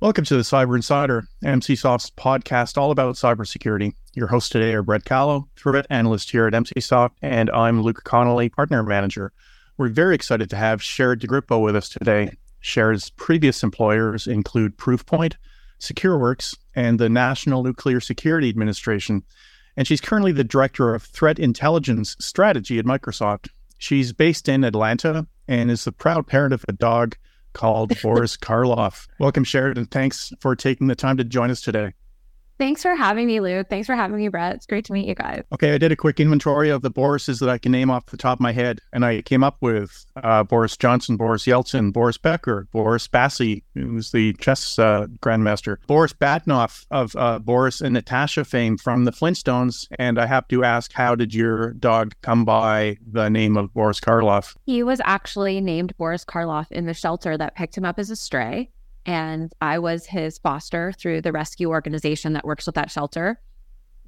Welcome to the Cyber Insider, Emsisoft's podcast all about cybersecurity. Your hosts today are Brett Callow, threat analyst here at Emsisoft, and I'm Luke Connolly, partner manager. We're very excited to have Sherrod DeGrippo with us today. Sherrod's previous employers include Proofpoint, SecureWorks, and the National Nuclear Security Administration. And she's currently the director of threat intelligence strategy at Microsoft. She's based in Atlanta and is the proud parent of a dog called Boris Karloff. Welcome, Sheridan. Thanks for taking the time to join us today. Thanks for having me, Lou. Thanks for having me, Brett. It's great to meet you guys. Okay, I did a quick inventory of the Borises that I can name off the top of my head, and I came up with uh, Boris Johnson, Boris Yeltsin, Boris Becker, Boris Spassky, who's the chess uh, grandmaster, Boris Badenov of uh, Boris and Natasha fame from the Flintstones. And I have to ask, how did your dog come by the name of Boris Karloff? He was actually named Boris Karloff in the shelter that picked him up as a stray and I was his foster through the rescue organization that works with that shelter.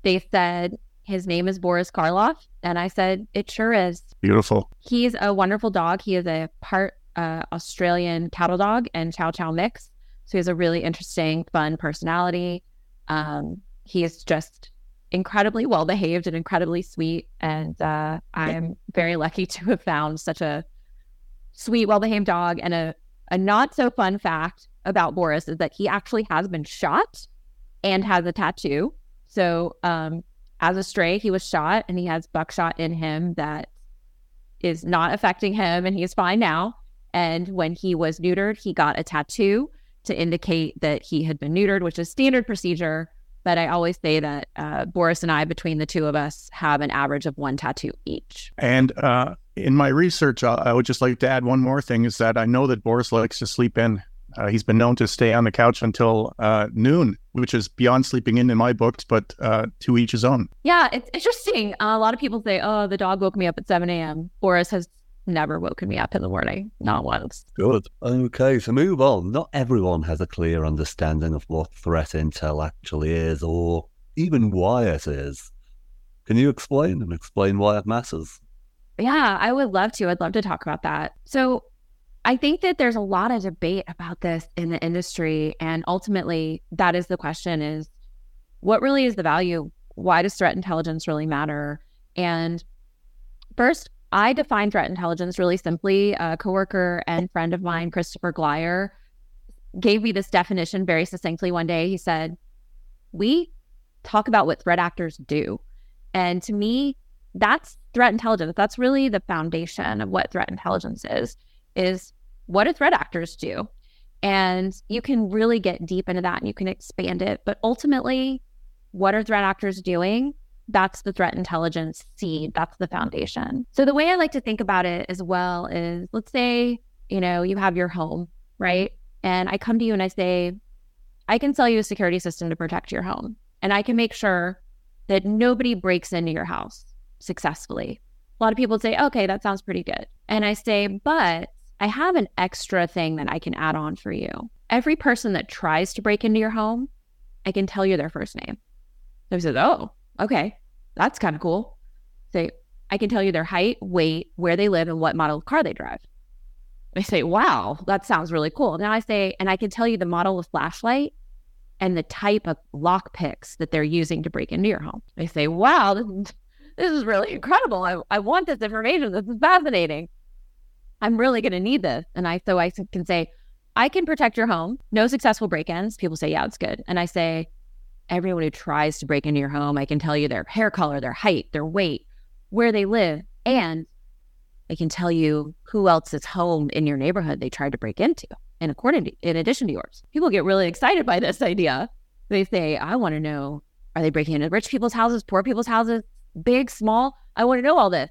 They said his name is Boris Karloff, and I said it sure is. Beautiful. He's a wonderful dog. He is a part uh, Australian cattle dog and Chow Chow mix, so he has a really interesting, fun personality. Um, he is just incredibly well behaved and incredibly sweet, and uh, I'm very lucky to have found such a sweet, well behaved dog. And a a not so fun fact about Boris is that he actually has been shot and has a tattoo. So, um, as a stray, he was shot and he has buckshot in him that is not affecting him and he's fine now. And when he was neutered, he got a tattoo to indicate that he had been neutered, which is standard procedure. But I always say that uh, Boris and I, between the two of us, have an average of one tattoo each. And uh, in my research, uh, I would just like to add one more thing is that I know that Boris likes to sleep in uh, he's been known to stay on the couch until uh, noon, which is beyond sleeping in in my books, but uh, to each his own. Yeah, it's interesting. a lot of people say, "Oh, the dog woke me up at 7 a.m." Boris has never woken me up in the morning, not once. Good. Okay, so move on. Not everyone has a clear understanding of what threat intel actually is, or even why it is. Can you explain and explain why it matters? Yeah, I would love to. I'd love to talk about that. So, I think that there's a lot of debate about this in the industry. And ultimately, that is the question is what really is the value? Why does threat intelligence really matter? And first, I define threat intelligence really simply. A coworker and friend of mine, Christopher Glyer, gave me this definition very succinctly one day. He said, We talk about what threat actors do. And to me, that's threat intelligence. That's really the foundation of what threat intelligence is is what do threat actors do? And you can really get deep into that and you can expand it. But ultimately, what are threat actors doing? That's the threat intelligence seed. That's the foundation. So the way I like to think about it as well is let's say, you know, you have your home, right? And I come to you and I say, I can sell you a security system to protect your home. And I can make sure that nobody breaks into your house successfully. A lot of people say, okay, that sounds pretty good. And I say, but I have an extra thing that I can add on for you. Every person that tries to break into your home, I can tell you their first name. So he says, Oh, okay. That's kind of cool. Say, I can tell you their height, weight, where they live, and what model of car they drive. I say, Wow, that sounds really cool. Now I say, and I can tell you the model of flashlight and the type of lock picks that they're using to break into your home. They say, Wow, this is, this is really incredible. I, I want this information. This is fascinating. I'm really going to need this. And I, so I can say, I can protect your home. No successful break ins. People say, yeah, it's good. And I say, everyone who tries to break into your home, I can tell you their hair color, their height, their weight, where they live. And I can tell you who else's home in your neighborhood they tried to break into. And according to, in addition to yours, people get really excited by this idea. They say, I want to know, are they breaking into rich people's houses, poor people's houses, big, small? I want to know all this.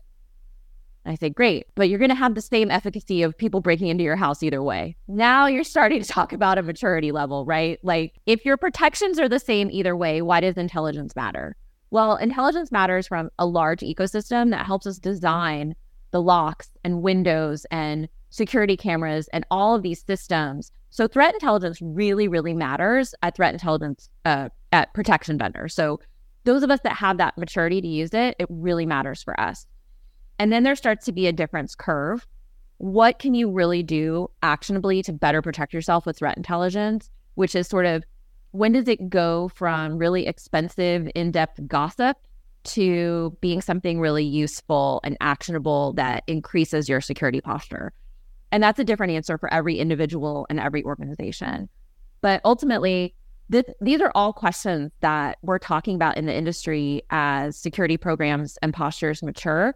I say, great, but you're going to have the same efficacy of people breaking into your house either way. Now you're starting to talk about a maturity level, right? Like, if your protections are the same either way, why does intelligence matter? Well, intelligence matters from a large ecosystem that helps us design the locks and windows and security cameras and all of these systems. So, threat intelligence really, really matters at threat intelligence, uh, at protection vendors. So, those of us that have that maturity to use it, it really matters for us. And then there starts to be a difference curve. What can you really do actionably to better protect yourself with threat intelligence? which is sort of when does it go from really expensive, in depth gossip to being something really useful and actionable that increases your security posture? And that's a different answer for every individual and every organization. But ultimately, these are all questions that we're talking about in the industry as security programs and postures mature.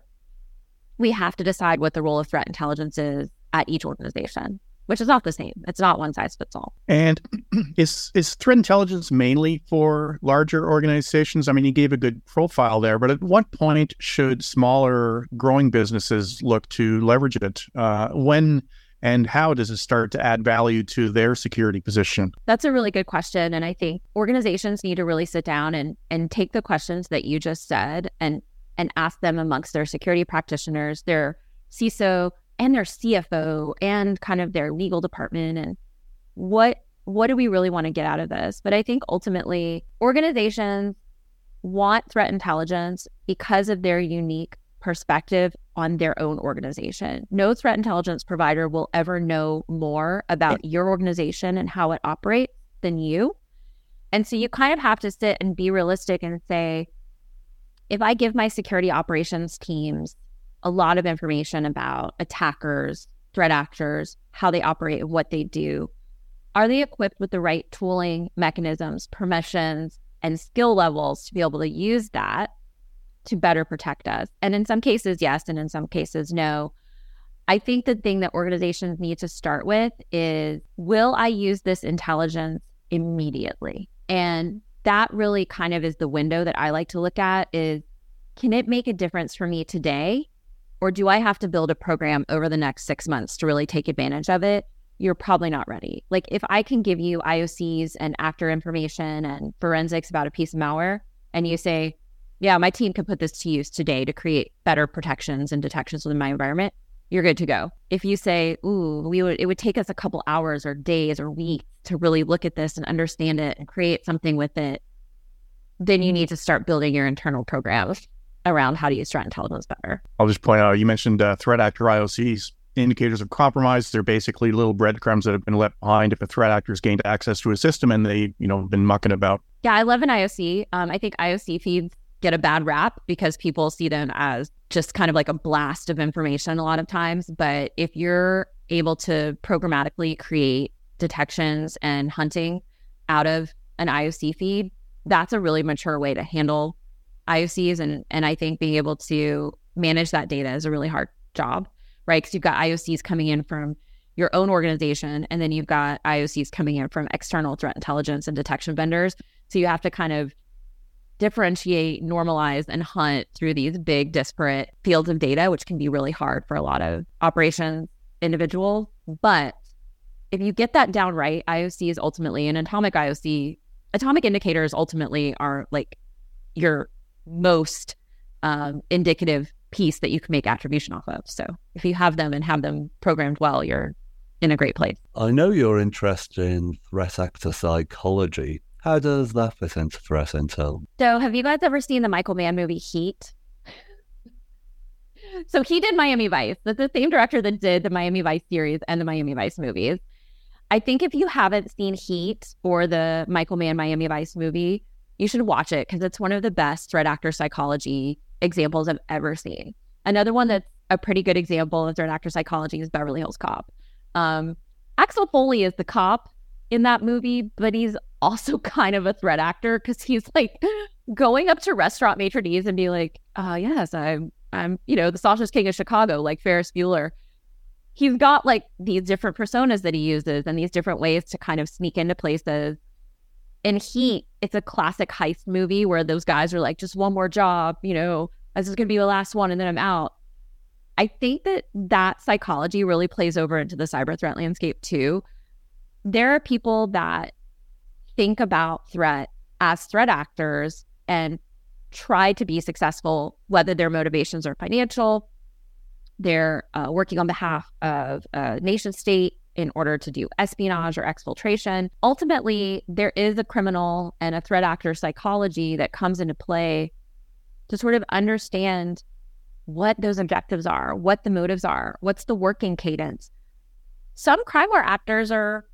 We have to decide what the role of threat intelligence is at each organization which is not the same. It's not one size fits all. And is is threat intelligence mainly for larger organizations? I mean, you gave a good profile there, but at what point should smaller growing businesses look to leverage it? Uh, when and how does it start to add value to their security position? That's a really good question, and I think organizations need to really sit down and and take the questions that you just said and and ask them amongst their security practitioners, their CISO, and their CFO and kind of their legal department and what what do we really want to get out of this? But I think ultimately organizations want threat intelligence because of their unique perspective on their own organization. No threat intelligence provider will ever know more about your organization and how it operates than you. And so you kind of have to sit and be realistic and say, if I give my security operations teams a lot of information about attackers, threat actors, how they operate, what they do. Are they equipped with the right tooling, mechanisms, permissions, and skill levels to be able to use that to better protect us? And in some cases, yes, and in some cases, no. I think the thing that organizations need to start with is will I use this intelligence immediately? And that really kind of is the window that I like to look at is can it make a difference for me today or do I have to build a program over the next six months to really take advantage of it? You're probably not ready. Like if I can give you IOCs and actor information and forensics about a piece of malware, and you say, yeah, my team can put this to use today to create better protections and detections within my environment, you're good to go. If you say, ooh, we would it would take us a couple hours or days or weeks to really look at this and understand it and create something with it, then you need to start building your internal programs around how to use threat intelligence better. I'll just point out you mentioned uh, threat actor IOCs. Indicators of compromise. They're basically little breadcrumbs that have been left behind if a threat actor has gained access to a system and they, you know, been mucking about. Yeah, I love an IOC. Um, I think IOC feeds get a bad rap because people see them as just kind of like a blast of information a lot of times. But if you're able to programmatically create detections and hunting out of an IOC feed, that's a really mature way to handle IOCs and and I think being able to manage that data is a really hard job, right? Because you've got IOCs coming in from your own organization, and then you've got IOCs coming in from external threat intelligence and detection vendors. So you have to kind of differentiate, normalize, and hunt through these big disparate fields of data, which can be really hard for a lot of operations individuals. But if you get that down right, IOC is ultimately an atomic IOC. Atomic indicators ultimately are like your most um, indicative piece that you can make attribution off of. So if you have them and have them programmed well, you're in a great place. I know you're interested in threat actor psychology. How does that fit into threat intel? So have you guys ever seen the Michael Mann movie Heat? so he did Miami Vice. That's the same director that did the Miami Vice series and the Miami Vice movies. I think if you haven't seen Heat or the Michael Mann Miami Vice movie, you should watch it because it's one of the best threat actor psychology examples I've ever seen. Another one that's a pretty good example of threat actor psychology is Beverly Hills Cop. Um, Axel Foley is the cop in that movie, but he's also kind of a threat actor because he's like going up to restaurant maitre d's and be like, uh, yes, I'm, I'm, you know, the sausage king of Chicago, like Ferris Bueller. He's got like these different personas that he uses and these different ways to kind of sneak into places in Heat, it's a classic heist movie where those guys are like, just one more job, you know, this is going to be the last one and then I'm out. I think that that psychology really plays over into the cyber threat landscape too. There are people that think about threat as threat actors and try to be successful, whether their motivations are financial, they're uh, working on behalf of a nation state, in order to do espionage or exfiltration. Ultimately, there is a criminal and a threat actor psychology that comes into play to sort of understand what those objectives are, what the motives are, what's the working cadence. Some crimeware actors are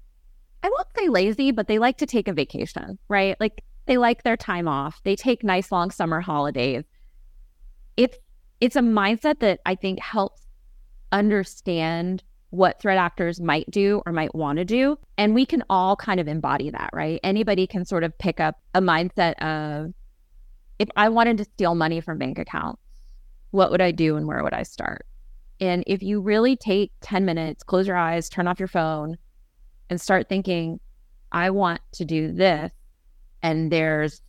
I won't say lazy, but they like to take a vacation, right? Like they like their time off. They take nice long summer holidays. It's it's a mindset that I think helps understand what threat actors might do or might want to do. And we can all kind of embody that, right? Anybody can sort of pick up a mindset of if I wanted to steal money from bank accounts, what would I do and where would I start? And if you really take 10 minutes, close your eyes, turn off your phone, and start thinking, I want to do this, and there's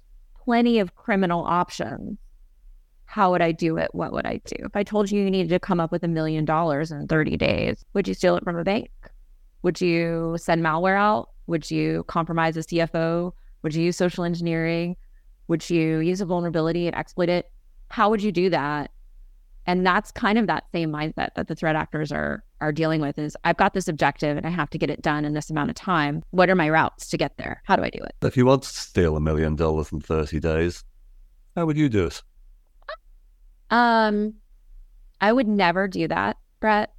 plenty of criminal options how would I do it? What would I do? If I told you you needed to come up with a million dollars in 30 days, would you steal it from a bank? Would you send malware out? Would you compromise a CFO? Would you use social engineering? Would you use a vulnerability and exploit it? How would you do that? And that's kind of that same mindset that the threat actors are are dealing with is I've got this objective and I have to get it done in this amount of time. What are my routes to get there? How do I do it? If you want to steal a million dollars in 30 days, how would you do it? Um, I would never do that, Brett.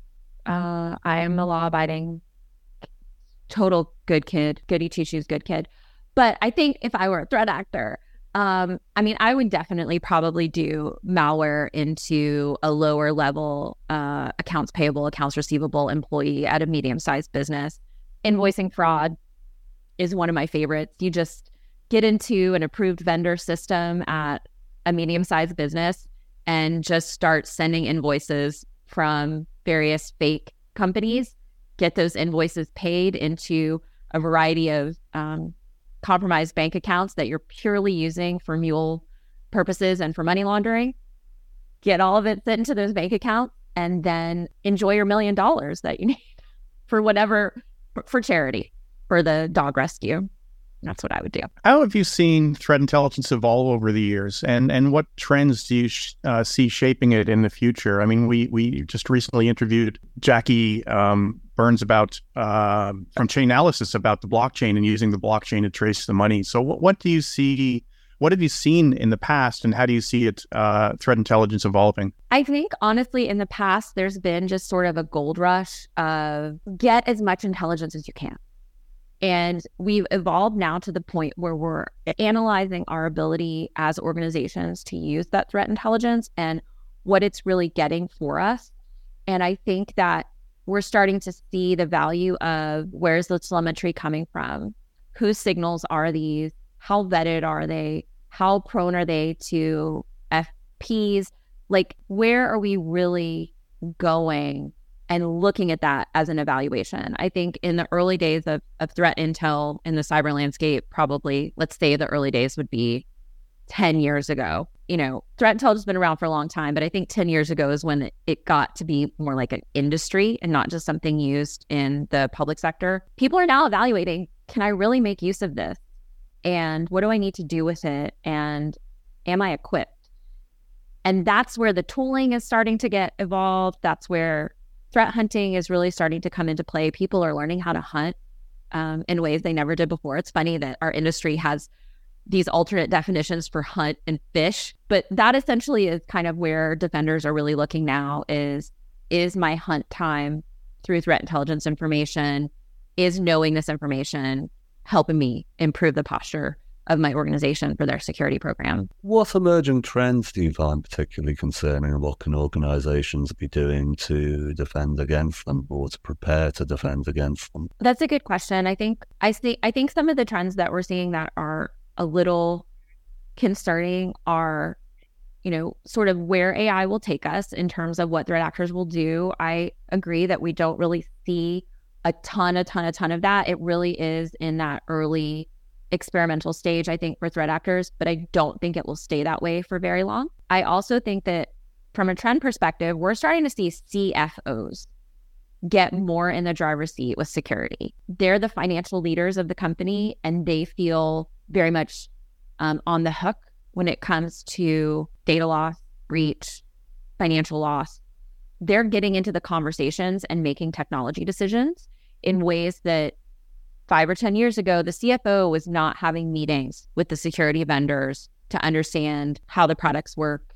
Uh, I am a law abiding, total good kid, goody two shoes, good kid. But I think if I were a threat actor, um, I mean, I would definitely probably do malware into a lower level uh, accounts payable, accounts receivable employee at a medium sized business. Invoicing fraud is one of my favorites. You just get into an approved vendor system at a medium sized business and just start sending invoices from various fake companies, get those invoices paid into a variety of um, compromised bank accounts that you're purely using for mule purposes and for money laundering. Get all of it sent into those bank accounts and then enjoy your million dollars that you need for whatever, for charity, for the dog rescue. That's what I would do. How have you seen threat intelligence evolve over the years, and and what trends do you sh- uh, see shaping it in the future? I mean, we we just recently interviewed Jackie um, Burns about uh, from Chainalysis about the blockchain and using the blockchain to trace the money. So, what, what do you see? What have you seen in the past, and how do you see it uh, threat intelligence evolving? I think honestly, in the past, there's been just sort of a gold rush of get as much intelligence as you can and we've evolved now to the point where we're analyzing our ability as organizations to use that threat intelligence and what it's really getting for us. And I think that we're starting to see the value of where's the telemetry coming from? Whose signals are these? How vetted are they? How prone are they to FPs? Like, where are we really going and looking at that as an evaluation. I think in the early days of, of threat intel in the cyber landscape, probably, let's say the early days would be 10 years ago. You know, threat intel has been around for a long time, but I think 10 years ago is when it, it got to be more like an industry and not just something used in the public sector. People are now evaluating can I really make use of this? And what do I need to do with it? And am I equipped? And that's where the tooling is starting to get evolved. That's where threat hunting is really starting to come into play. People are learning how to hunt um, in ways they never did before. It's funny that our industry has these alternate definitions for hunt and fish, but that essentially is kind of where defenders are really looking now is is my hunt time through threat intelligence information is knowing this information helping me improve the posture of my organization for their security program. What emerging trends do you find particularly concerning, and what can organizations be doing to defend against them or to prepare to defend against them? That's a good question. I think I see I think some of the trends that we're seeing that are a little concerning are you know, sort of where AI will take us in terms of what threat actors will do. I agree that we don't really see a ton, a ton, a ton of that. It really is in that early experimental stage, I think, for threat actors, but I don't think it will stay that way for very long. I also think that from a trend perspective, we're starting to see CFOs get more in the driver's seat with security. They're the financial leaders of the company and they feel very much um, on the hook when it comes to data loss, breach, financial loss. They're getting into the conversations and making technology decisions in ways that five or 10 years ago, the CFO was not having meetings with the security vendors to understand how the products work,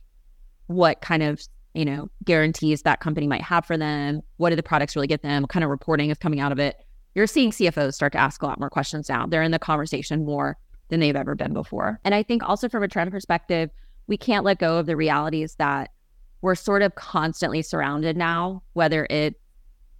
what kind of you know guarantees that company might have for them, what do the products really get them, what kind of reporting is coming out of it. you're seeing CFOs start to ask a lot more questions now. They're in the conversation more than they've ever been before. And I think also from a trend perspective, we can't let go of the realities that we're sort of constantly surrounded now, whether it's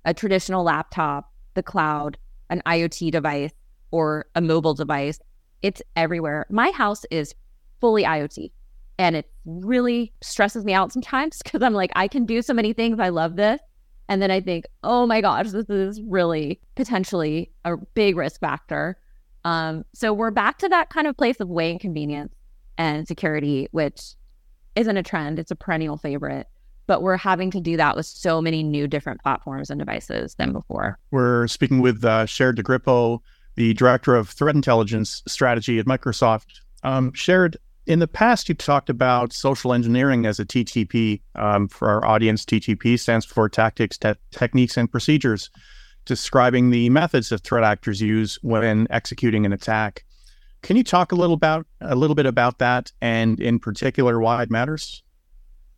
a traditional laptop, the cloud, an IoT device, or a mobile device. It's everywhere. My house is fully IoT. And it really stresses me out sometimes because I'm like, I can do so many things. I love this. And then I think, oh my gosh, this is really potentially a big risk factor. Um, so we're back to that kind of place of weighing convenience and security, which isn't a trend, it's a perennial favorite. But we're having to do that with so many new different platforms and devices than before. We're speaking with uh, Sherrod DeGrippo, the director of threat intelligence strategy at Microsoft. Um, Sherrod, in the past, you talked about social engineering as a TTP. Um, for our audience, TTP stands for Tactics, te- Techniques, and Procedures, describing the methods that threat actors use when executing an attack. Can you talk a little about a little bit about that, and in particular, why it matters?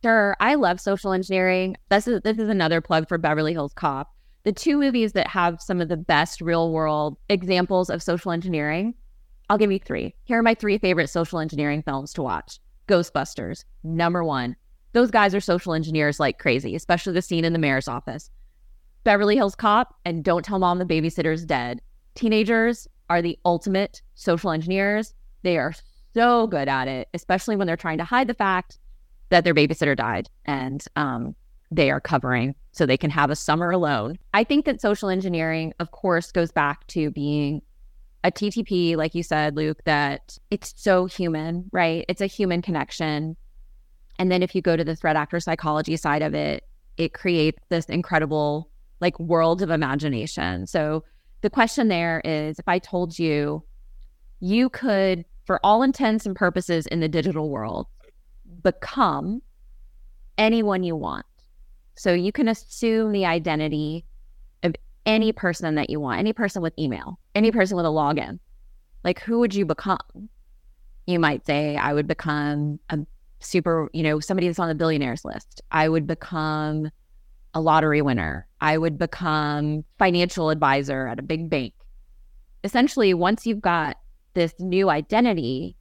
Sure, I love social engineering. This is this is another plug for Beverly Hills Cop. The two movies that have some of the best real world examples of social engineering I'll give you three. Here are my three favorite social engineering films to watch Ghostbusters, number one. Those guys are social engineers like crazy, especially the scene in the mayor's office. Beverly Hills Cop and Don't Tell Mom the Babysitter's Dead. Teenagers are the ultimate social engineers. They are so good at it, especially when they're trying to hide the fact that their babysitter died and um, they are covering so they can have a summer alone. I think that social engineering, of course, goes back to being a TTP, like you said, Luke, that it's so human, right? It's a human connection. And then if you go to the threat actor psychology side of it, it creates this incredible like world of imagination. So the question there is if I told you you could, for all intents and purposes in the digital world, become anyone you want. So you can assume the identity of any person that you want, any person with email, any person with a login. Like, who would you become? You might say, I would become a super, you know, somebody that's on the billionaires list. I would become a lottery winner. I would become financial advisor at a big bank. Essentially, once you've got this new identity,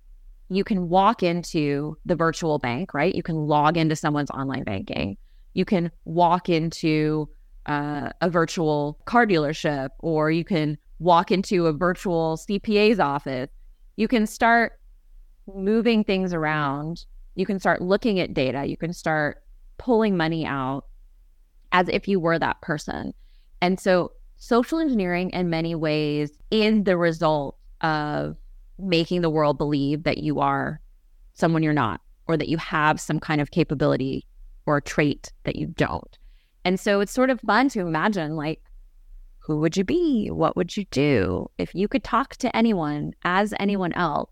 you can walk into the virtual bank, right? You can log into someone's online banking. You can walk into uh, a virtual car dealership or you can walk into a virtual CPA's office. You can start moving things around. You can start looking at data. You can start pulling money out as if you were that person. And so, social engineering, in many ways, is the result of making the world believe that you are someone you're not, or that you have some kind of capability or trait that you don't. And so it's sort of fun to imagine like, who would you be? What would you do if you could talk to anyone as anyone else,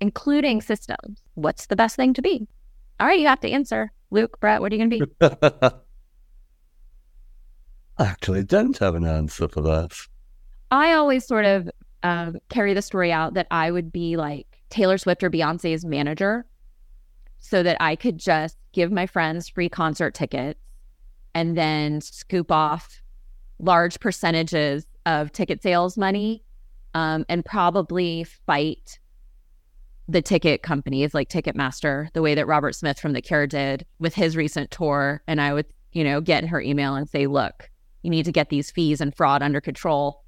including systems? What's the best thing to be? All right, you have to answer. Luke, Brett, what are you going to be? I actually don't have an answer for that. I always sort of um, carry the story out that I would be like Taylor Swift or Beyonce's manager so that I could just give my friends free concert tickets and then scoop off large percentages of ticket sales money um, and probably fight the ticket companies like Ticketmaster, the way that Robert Smith from The Cure did with his recent tour. And I would, you know, get in her email and say, look, you need to get these fees and fraud under control.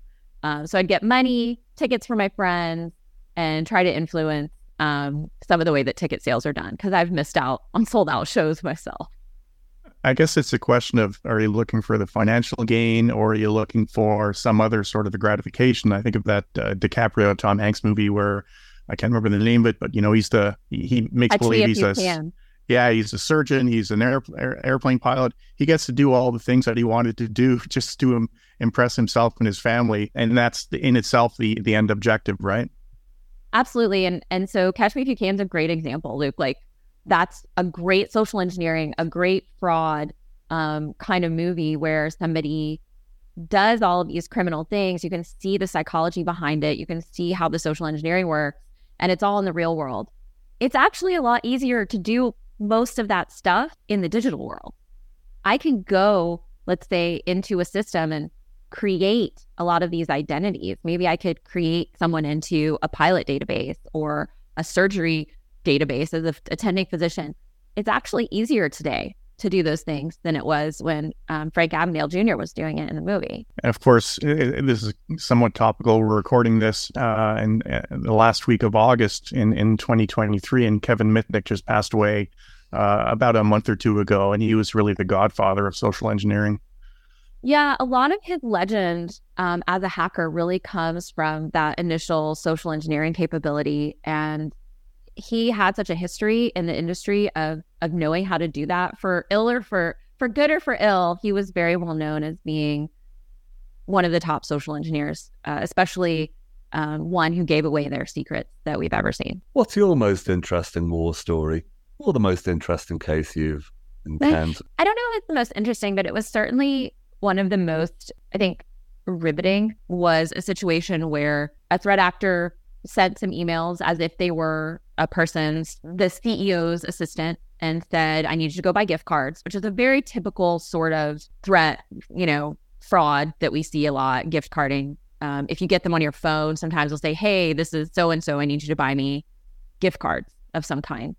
Um, so I'd get money, tickets for my friends, and try to influence um, some of the way that ticket sales are done because I've missed out on sold out shows myself. I guess it's a question of are you looking for the financial gain or are you looking for some other sort of a gratification? I think of that uh, DiCaprio Tom Hanks movie where I can't remember the name of it, but you know he's the he, he makes believe he's a can. Yeah he's a surgeon, he's an air, airplane pilot. He gets to do all the things that he wanted to do just to um, impress himself and his family, and that's in itself the the end objective, right? Absolutely, and and so Catch Me If You is a great example, Luke. Like that's a great social engineering, a great fraud um, kind of movie where somebody does all of these criminal things. You can see the psychology behind it. You can see how the social engineering works, and it's all in the real world. It's actually a lot easier to do most of that stuff in the digital world. I can go, let's say, into a system and create a lot of these identities. Maybe I could create someone into a pilot database or a surgery database as an attending physician. It's actually easier today to do those things than it was when um, Frank Abagnale Jr. was doing it in the movie. And of course, it, this is somewhat topical. We're recording this uh, in, in, uh, the last week of August in, in 2023, and Kevin Mitnick just passed away uh, about a month or two ago, and he was really the godfather of social engineering. Yeah, a lot of his legend um, as a hacker really comes from that initial social engineering capability. And he had such a history in the industry of of knowing how to do that for ill or for for good or for ill. He was very well known as being one of the top social engineers, uh, especially um, one who gave away their secrets that we've ever seen. What's your most interesting war story, or the most interesting case you've encountered? I don't know if it's the most interesting, but it was certainly one of the most, I think, riveting was a situation where a threat actor sent some emails as if they were a person's, the CEO's assistant, and said, I need you to go buy gift cards, which is a very typical sort of threat, you know, fraud that we see a lot, gift carding. Um, if you get them on your phone, sometimes they'll say, Hey, this is so and so. I need you to buy me gift cards of some kind.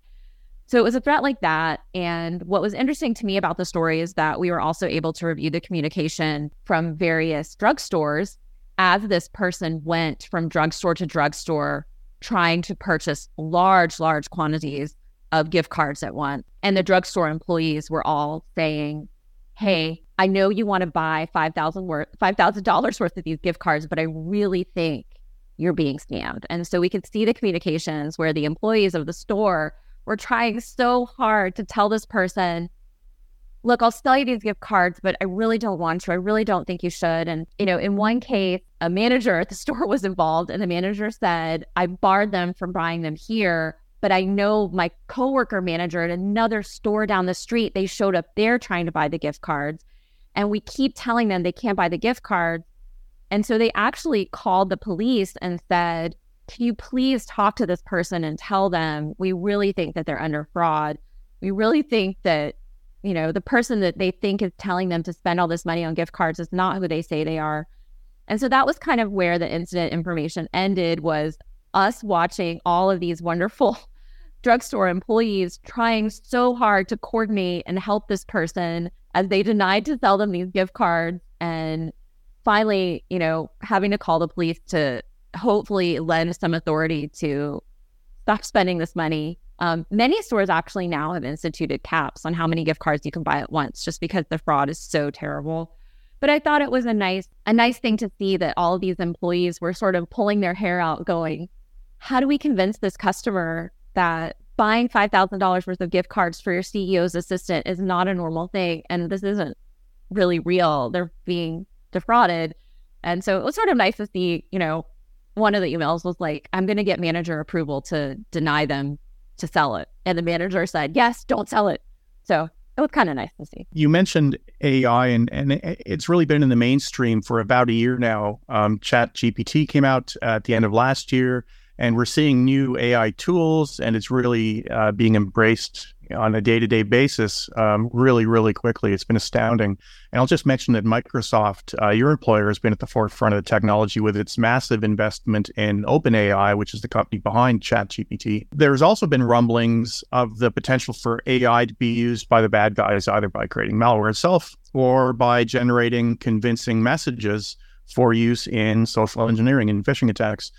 So it was a threat like that. And what was interesting to me about the story is that we were also able to review the communication from various drugstores as this person went from drugstore to drugstore trying to purchase large, large quantities of gift cards at once. And the drugstore employees were all saying, Hey, I know you want to buy five thousand worth five thousand dollars worth of these gift cards, but I really think you're being scammed. And so we could see the communications where the employees of the store we're trying so hard to tell this person, look, I'll sell you these gift cards, but I really don't want to. I really don't think you should. And, you know, in one case, a manager at the store was involved, and the manager said, I barred them from buying them here. But I know my coworker manager at another store down the street, they showed up there trying to buy the gift cards. And we keep telling them they can't buy the gift cards. And so they actually called the police and said, can you please talk to this person and tell them we really think that they're under fraud? We really think that, you know, the person that they think is telling them to spend all this money on gift cards is not who they say they are. And so that was kind of where the incident information ended was us watching all of these wonderful drugstore employees trying so hard to coordinate and help this person as they denied to sell them these gift cards and finally, you know, having to call the police to hopefully lend some authority to stop spending this money. Um, many stores actually now have instituted caps on how many gift cards you can buy at once, just because the fraud is so terrible. But I thought it was a nice, a nice thing to see that all these employees were sort of pulling their hair out, going, "How do we convince this customer that buying five thousand dollars worth of gift cards for your CEO's assistant is not a normal thing, and this isn't really real? They're being defrauded." And so it was sort of nice to see, you know, one of the emails was like, I'm going to get manager approval to deny them to sell it. And the manager said, yes, don't sell it. So it was kind of nice to see. You mentioned AI, and, and it's really been in the mainstream for about a year now. Um, ChatGPT came out at the end of last year, and we're seeing new AI tools, and it's really uh, being embraced on a day to day basis um, really, really quickly. It's been astounding. And I'll just mention that Microsoft, uh, your employer, has been at the forefront of the technology with its massive investment in OpenAI, which is the company behind ChatGPT. There's also been rumblings of the potential for AI to be used by the bad guys, either by creating malware itself or by generating convincing messages for use in social engineering and phishing attacks.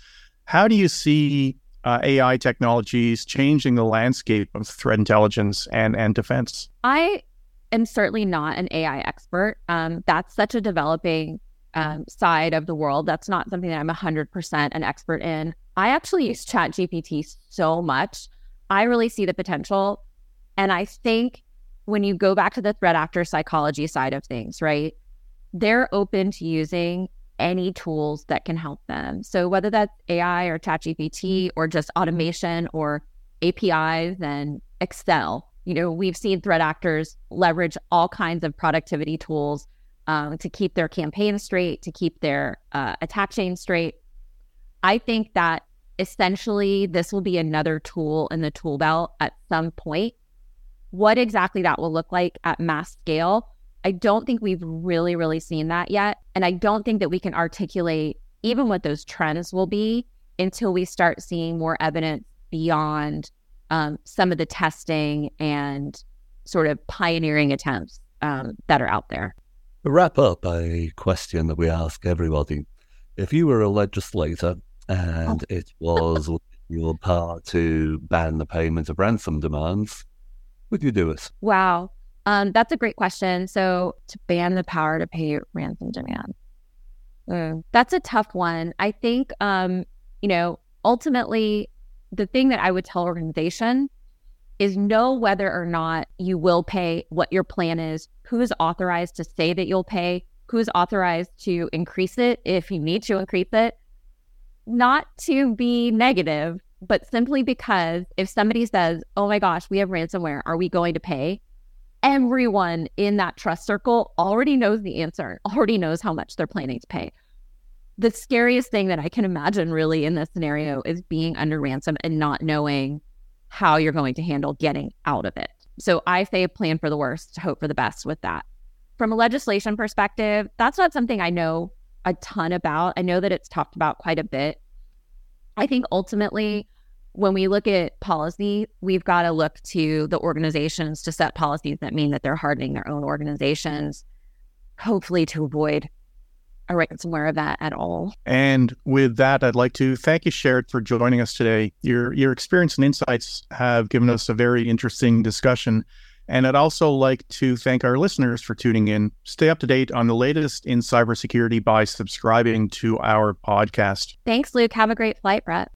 How do you see uh, AI technologies changing the landscape of threat intelligence and, and defense? I am certainly not an AI expert. Um, that's such a developing um, side of the world. That's not something that I'm 100% an expert in. I actually use ChatGPT so much. I really see the potential. And I think when you go back to the threat actor psychology side of things, right? They're open to using any tools that can help them. So whether that's AI or ChatGPT or just automation or APIs and Excel, you know, we've seen threat actors leverage all kinds of productivity tools um, to keep their campaign straight, to keep their uh, attack chain straight. I think that essentially this will be another tool in the tool belt at some point. What exactly that will look like at mass scale, I don't think we've really, really seen that yet. And I don't think that we can articulate even what those trends will be until we start seeing more evidence beyond um, some of the testing and sort of pioneering attempts um, that are out there. To wrap up, a question that we ask everybody. If you were a legislator and oh. it was your power to ban the payment of ransom demands, would you do it? Wow. Um, that's a great question. So, to ban the power to pay ransom demand, mm, that's a tough one. I think, um, you know, ultimately, the thing that I would tell organization is know whether or not you will pay, what your plan is, who's authorized to say that you'll pay, who's authorized to increase it if you need to increase it. Not to be negative, but simply because if somebody says, oh my gosh, we have ransomware, are we going to pay? Everyone in that trust circle already knows the answer, already knows how much they're planning to pay. The scariest thing that I can imagine really in this scenario is being under ransom and not knowing how you're going to handle getting out of it. So I say plan for the worst, hope for the best with that. From a legislation perspective, that's not something I know a ton about. I know that it's talked about quite a bit. I think ultimately, when we look at policy, we've got to look to the organizations to set policies that mean that they're hardening their own organizations, hopefully to avoid a ransomware event at all. And with that, I'd like to thank you, Sherrod, for joining us today. Your your experience and insights have given us a very interesting discussion. And I'd also like to thank our listeners for tuning in. Stay up to date on the latest in cybersecurity by subscribing to our podcast. Thanks, Luke. Have a great flight, Brett.